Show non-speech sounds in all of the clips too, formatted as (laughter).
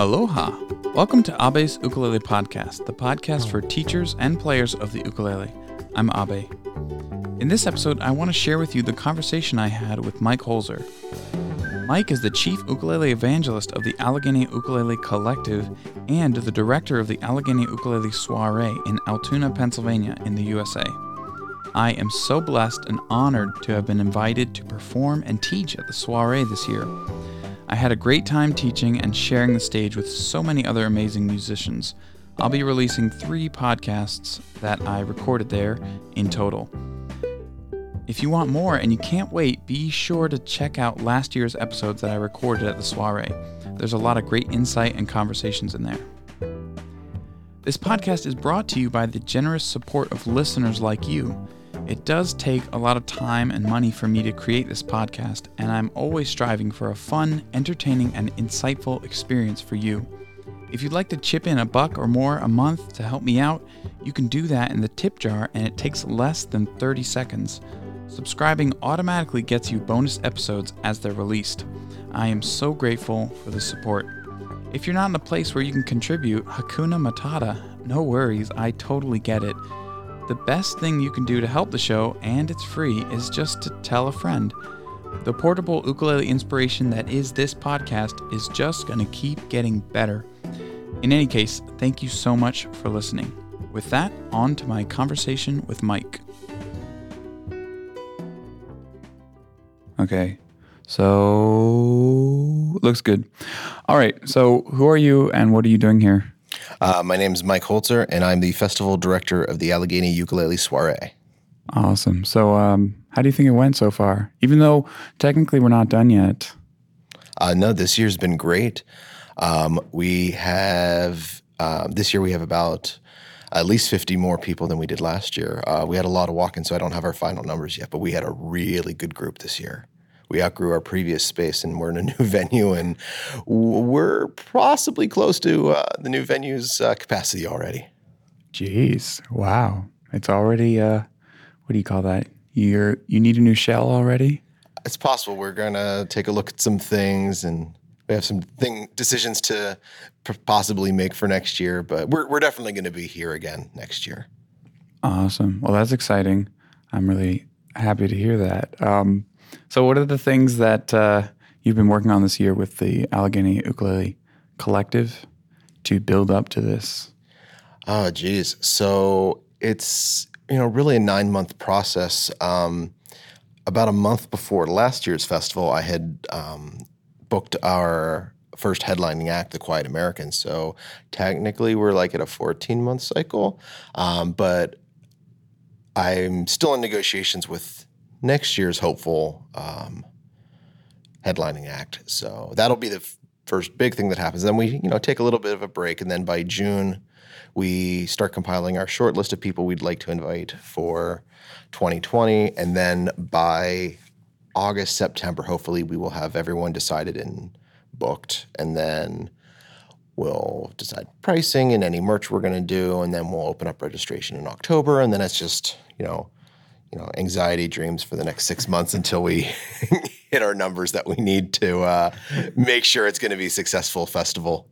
Aloha! Welcome to Abe's Ukulele Podcast, the podcast for teachers and players of the ukulele. I'm Abe. In this episode, I want to share with you the conversation I had with Mike Holzer. Mike is the chief ukulele evangelist of the Allegheny Ukulele Collective and the director of the Allegheny Ukulele Soiree in Altoona, Pennsylvania, in the USA. I am so blessed and honored to have been invited to perform and teach at the soiree this year. I had a great time teaching and sharing the stage with so many other amazing musicians. I'll be releasing three podcasts that I recorded there in total. If you want more and you can't wait, be sure to check out last year's episodes that I recorded at the soiree. There's a lot of great insight and conversations in there. This podcast is brought to you by the generous support of listeners like you. It does take a lot of time and money for me to create this podcast, and I'm always striving for a fun, entertaining, and insightful experience for you. If you'd like to chip in a buck or more a month to help me out, you can do that in the tip jar, and it takes less than 30 seconds. Subscribing automatically gets you bonus episodes as they're released. I am so grateful for the support. If you're not in a place where you can contribute, Hakuna Matata, no worries, I totally get it. The best thing you can do to help the show, and it's free, is just to tell a friend. The portable ukulele inspiration that is this podcast is just going to keep getting better. In any case, thank you so much for listening. With that, on to my conversation with Mike. Okay, so looks good. All right, so who are you and what are you doing here? Uh, my name is Mike Holzer, and I'm the festival director of the Allegheny Ukulele Soiree. Awesome. So, um, how do you think it went so far? Even though technically we're not done yet. Uh, no, this year's been great. Um, we have uh, this year we have about at least 50 more people than we did last year. Uh, we had a lot of walk-ins, so I don't have our final numbers yet, but we had a really good group this year. We outgrew our previous space, and we're in a (laughs) new venue, and we're possibly close to uh, the new venue's uh, capacity already. Jeez, wow! It's already uh, what do you call that? You're you need a new shell already. It's possible. We're gonna take a look at some things and we have some thing decisions to possibly make for next year, but we're we're definitely going to be here again next year. Awesome. Well, that's exciting. I'm really happy to hear that. Um, so, what are the things that uh, you've been working on this year with the Allegheny Ukulele Collective to build up to this? Oh, geez. So it's you know really a nine month process. Um, about a month before last year's festival, I had um, booked our first headlining act, The Quiet Americans. So technically, we're like at a 14 month cycle, um, but I'm still in negotiations with next year's hopeful um, headlining act. So that'll be the f- first big thing that happens. Then we, you know, take a little bit of a break, and then by June, we start compiling our short list of people we'd like to invite for 2020, and then by August, September, hopefully we will have everyone decided and booked, and then we'll decide pricing and any merch we're going to do, and then we'll open up registration in October, and then it's just you know, you know, anxiety dreams for the next six months until we (laughs) hit our numbers that we need to uh, make sure it's going to be a successful festival.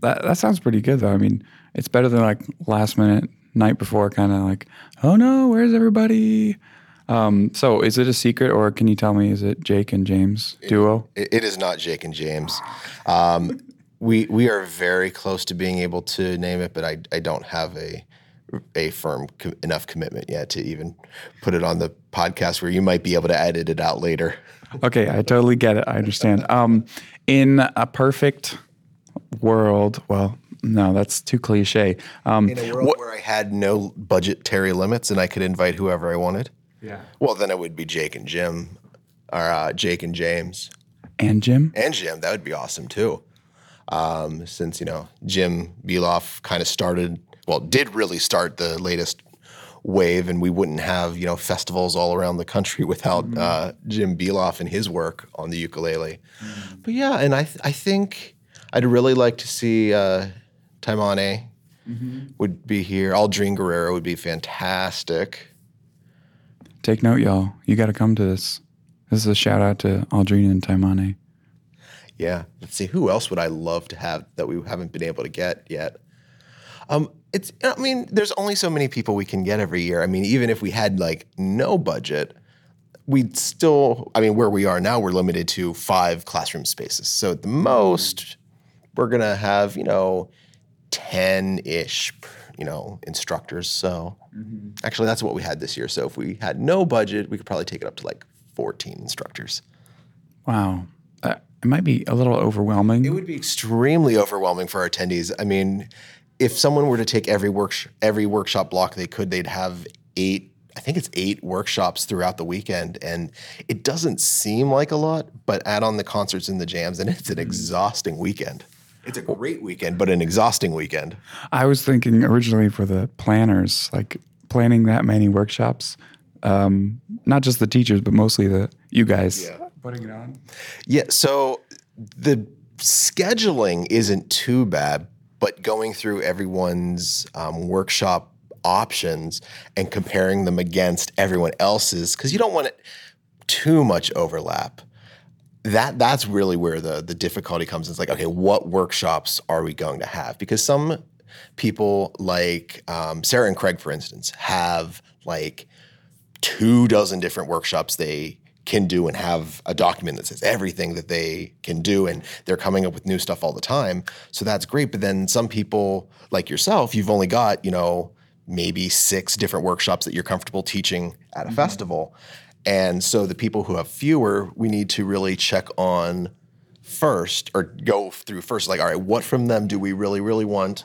That that sounds pretty good though. I mean, it's better than like last minute, night before, kind of like, oh no, where's everybody? Um, so is it a secret or can you tell me, is it Jake and James duo? It, it is not Jake and James. Um, we we are very close to being able to name it, but I, I don't have a a firm co- enough commitment yet to even put it on the podcast where you might be able to edit it out later. (laughs) Okay, I totally get it. I understand. Um, in a perfect world, well, no, that's too cliche. Um, In a world where I had no budgetary limits and I could invite whoever I wanted, yeah. well, then it would be Jake and Jim, or uh, Jake and James, And Jim? and Jim. That would be awesome too. Um, since you know Jim Beloff kind of started, well, did really start the latest wave, and we wouldn't have you know festivals all around the country (laughs) without uh, Jim Beloff and his work on the ukulele. But yeah, and I th- I think I'd really like to see uh, Taimane would be here. Aldrin Guerrero would be fantastic. Take note, y'all. You got to come to this. This is a shout out to Aldrin and Taimane. Yeah. Let's see. Who else would I love to have that we haven't been able to get yet? Um, it's. I mean, there's only so many people we can get every year. I mean, even if we had like no budget, we'd still. I mean, where we are now, we're limited to five classroom spaces. So at the most, we're gonna have you know, ten ish, you know, instructors. So actually, that's what we had this year. So if we had no budget, we could probably take it up to like 14 instructors. Wow. Uh, it might be a little overwhelming. It would be extremely overwhelming for our attendees. I mean, if someone were to take every work every workshop block they could, they'd have eight. I think it's eight workshops throughout the weekend, and it doesn't seem like a lot, but add on the concerts and the jams, and it's an exhausting weekend. It's a great weekend, but an exhausting weekend. I was thinking originally for the planners, like planning that many workshops, um, not just the teachers, but mostly the you guys putting it on. Yeah, so the scheduling isn't too bad, but going through everyone's um, workshop options and comparing them against everyone else's, because you don't want it too much overlap. That that's really where the the difficulty comes. It's like, okay, what workshops are we going to have? Because some people like um, Sarah and Craig, for instance, have like two dozen different workshops they can do and have a document that says everything that they can do and they're coming up with new stuff all the time. So that's great. But then some people like yourself you've only got you know maybe six different workshops that you're comfortable teaching at a mm-hmm. festival. And so the people who have fewer we need to really check on first or go through first like all right what from them do we really really want?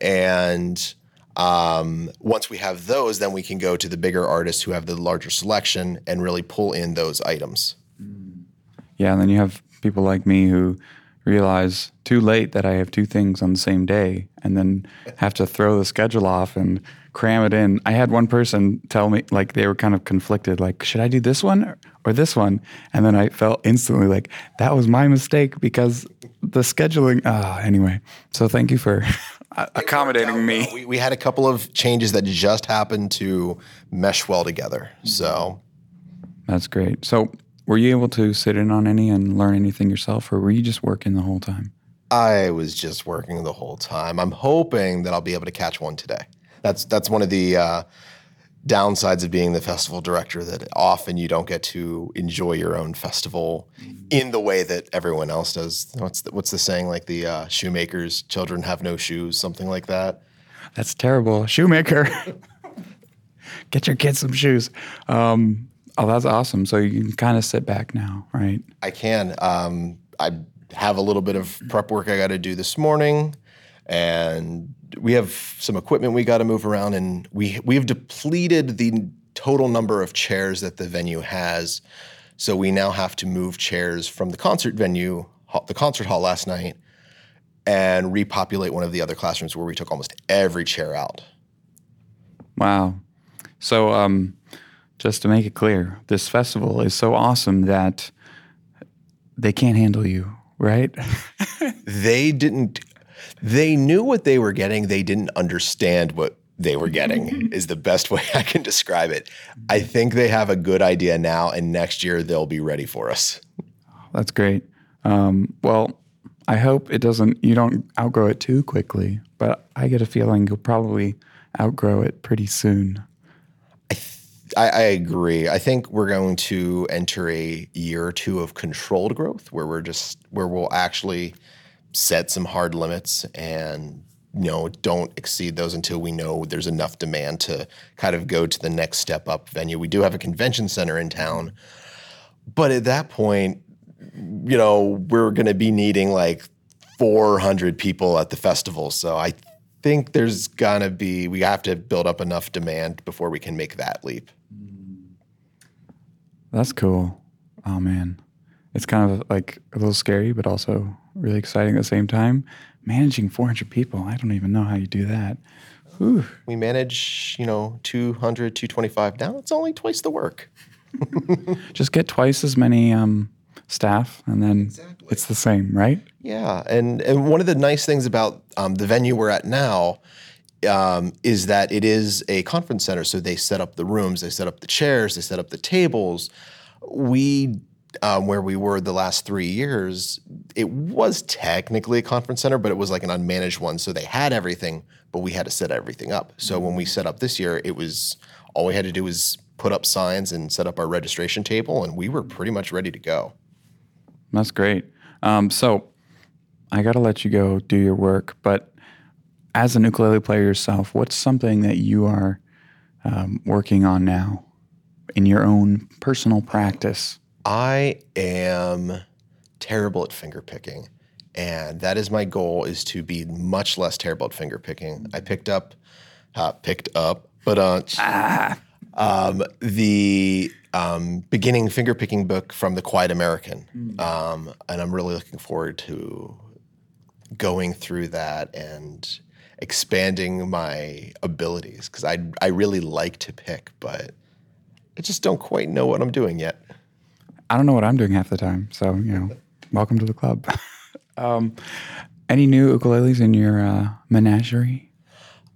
And um, once we have those, then we can go to the bigger artists who have the larger selection and really pull in those items. Yeah, and then you have people like me who realize too late that I have two things on the same day and then have to throw the schedule off and cram it in. I had one person tell me like they were kind of conflicted like should I do this one or this one? And then I felt instantly like that was my mistake because the scheduling ah anyway. So thank you for (laughs) accommodating me. We, we had a couple of changes that just happened to mesh well together. So That's great. So were you able to sit in on any and learn anything yourself or were you just working the whole time? I was just working the whole time. I'm hoping that I'll be able to catch one today. That's that's one of the uh, downsides of being the festival director that often you don't get to enjoy your own festival in the way that everyone else does. What's the, what's the saying? Like the uh, shoemakers' children have no shoes, something like that. That's terrible. Shoemaker. (laughs) Get your kids some shoes. Um, oh, that's awesome. So you can kind of sit back now, right? I can. Um, I have a little bit of prep work I got to do this morning, and we have some equipment we got to move around, and we we've depleted the total number of chairs that the venue has. So we now have to move chairs from the concert venue, the concert hall last night, and repopulate one of the other classrooms where we took almost every chair out. Wow. So, um, just to make it clear, this festival is so awesome that they can't handle you, right? (laughs) they didn't they knew what they were getting they didn't understand what they were getting (laughs) is the best way i can describe it i think they have a good idea now and next year they'll be ready for us That's great. Um, well, I hope it doesn't. You don't outgrow it too quickly, but I get a feeling you'll probably outgrow it pretty soon. I, I agree i think we're going to enter a year or two of controlled growth where we're just where we'll actually set some hard limits and you know don't exceed those until we know there's enough demand to kind of go to the next step up venue. We do have a convention center in town but at that point you know we're going to be needing like 400 people at the festival. So i think there's going to be we have to build up enough demand before we can make that leap. That's cool. Oh man, it's kind of like a little scary, but also really exciting at the same time. Managing 400 people, I don't even know how you do that. Whew. we manage you know 200 225 now it's only twice the work (laughs) Just get twice as many um, staff, and then it's the same, right? Yeah, and and one of the nice things about um, the venue we're at now um, is that it is a conference center. So they set up the rooms, they set up the chairs, they set up the tables. We um, where we were the last three years, it was technically a conference center, but it was like an unmanaged one. So they had everything, but we had to set everything up. So when we set up this year, it was all we had to do was put up signs and set up our registration table, and we were pretty much ready to go. That's great. Um, so I got to let you go do your work, but as an ukulele player yourself, what's something that you are um, working on now in your own personal practice? I am terrible at finger picking, and that is my goal: is to be much less terrible at finger picking. I picked up, uh, picked up, but uh, ah. um, the um, beginning finger picking book from the Quiet American, mm. um, and I'm really looking forward to going through that and expanding my abilities because I I really like to pick, but I just don't quite know what I'm doing yet. I don't know what I'm doing half the time, so you know, welcome to the club. (laughs) um, any new ukuleles in your uh, menagerie?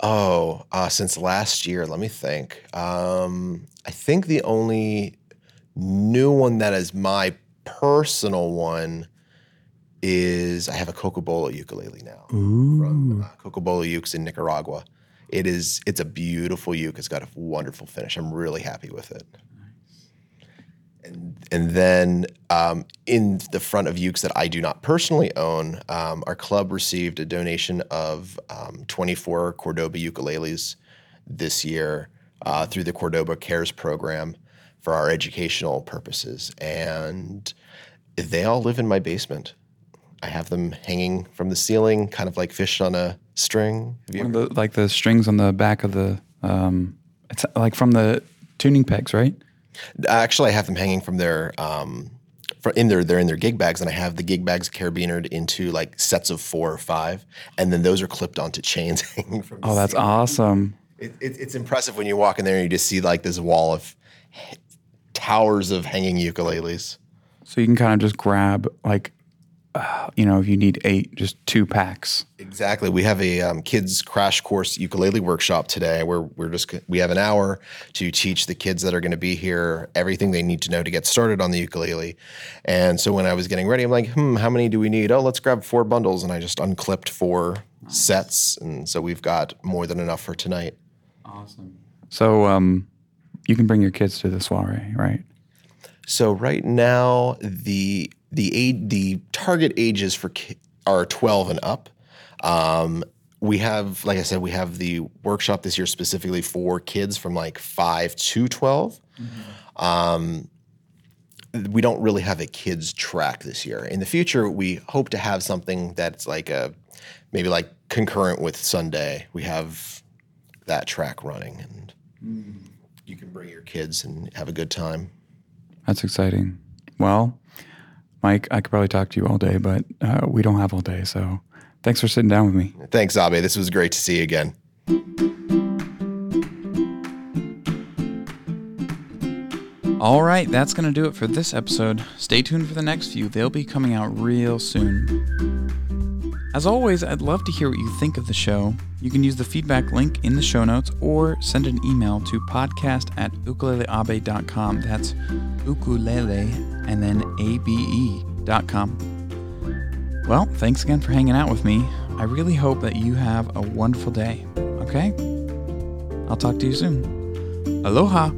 Oh, uh, since last year, let me think. Um, I think the only new one that is my personal one is I have a Cocobolo ukulele now Ooh. from uh, Cocobolo Ukes in Nicaragua. It is it's a beautiful uke. It's got a wonderful finish. I'm really happy with it. And, and then um, in the front of ukes that I do not personally own, um, our club received a donation of um, 24 Cordoba ukuleles this year uh, through the Cordoba Cares program for our educational purposes. And they all live in my basement. I have them hanging from the ceiling, kind of like fish on a string. The, like the strings on the back of the, um, it's like from the tuning pegs, right? Actually, I have them hanging from their, um, in their, they're in their gig bags, and I have the gig bags carabinered into like sets of four or five, and then those are clipped onto chains (laughs) hanging from. oh, that's ceiling. awesome! It, it, it's impressive when you walk in there and you just see like this wall of towers of hanging ukuleles. So you can kind of just grab like uh, (sighs) you know, if you need eight, just two packs. Exactly. We have a um, kids crash course ukulele workshop today where we're just we have an hour to teach the kids that are going to be here everything they need to know to get started on the ukulele. And so when I was getting ready, I'm like, hmm, how many do we need? Oh, let's grab four bundles, and I just unclipped four nice. sets, and so we've got more than enough for tonight. Awesome. So um, you can bring your kids to the soiree, right? So right now the the age, the target ages for ki- are 12 and up. Um, we have, like I said, we have the workshop this year specifically for kids from like five to 12. Mm-hmm. Um, we don't really have a kids track this year. In the future, we hope to have something that's like a maybe like concurrent with Sunday. We have that track running, and mm. you can bring your kids and have a good time. That's exciting. Well, Mike, I could probably talk to you all day, but uh, we don't have all day. So thanks for sitting down with me. Thanks, Abe. This was great to see you again. All right, that's going to do it for this episode. Stay tuned for the next few, they'll be coming out real soon. As always, I'd love to hear what you think of the show. You can use the feedback link in the show notes or send an email to podcast at ukuleleabe.com. That's ukulele and then abe.com. Well, thanks again for hanging out with me. I really hope that you have a wonderful day. Okay? I'll talk to you soon. Aloha!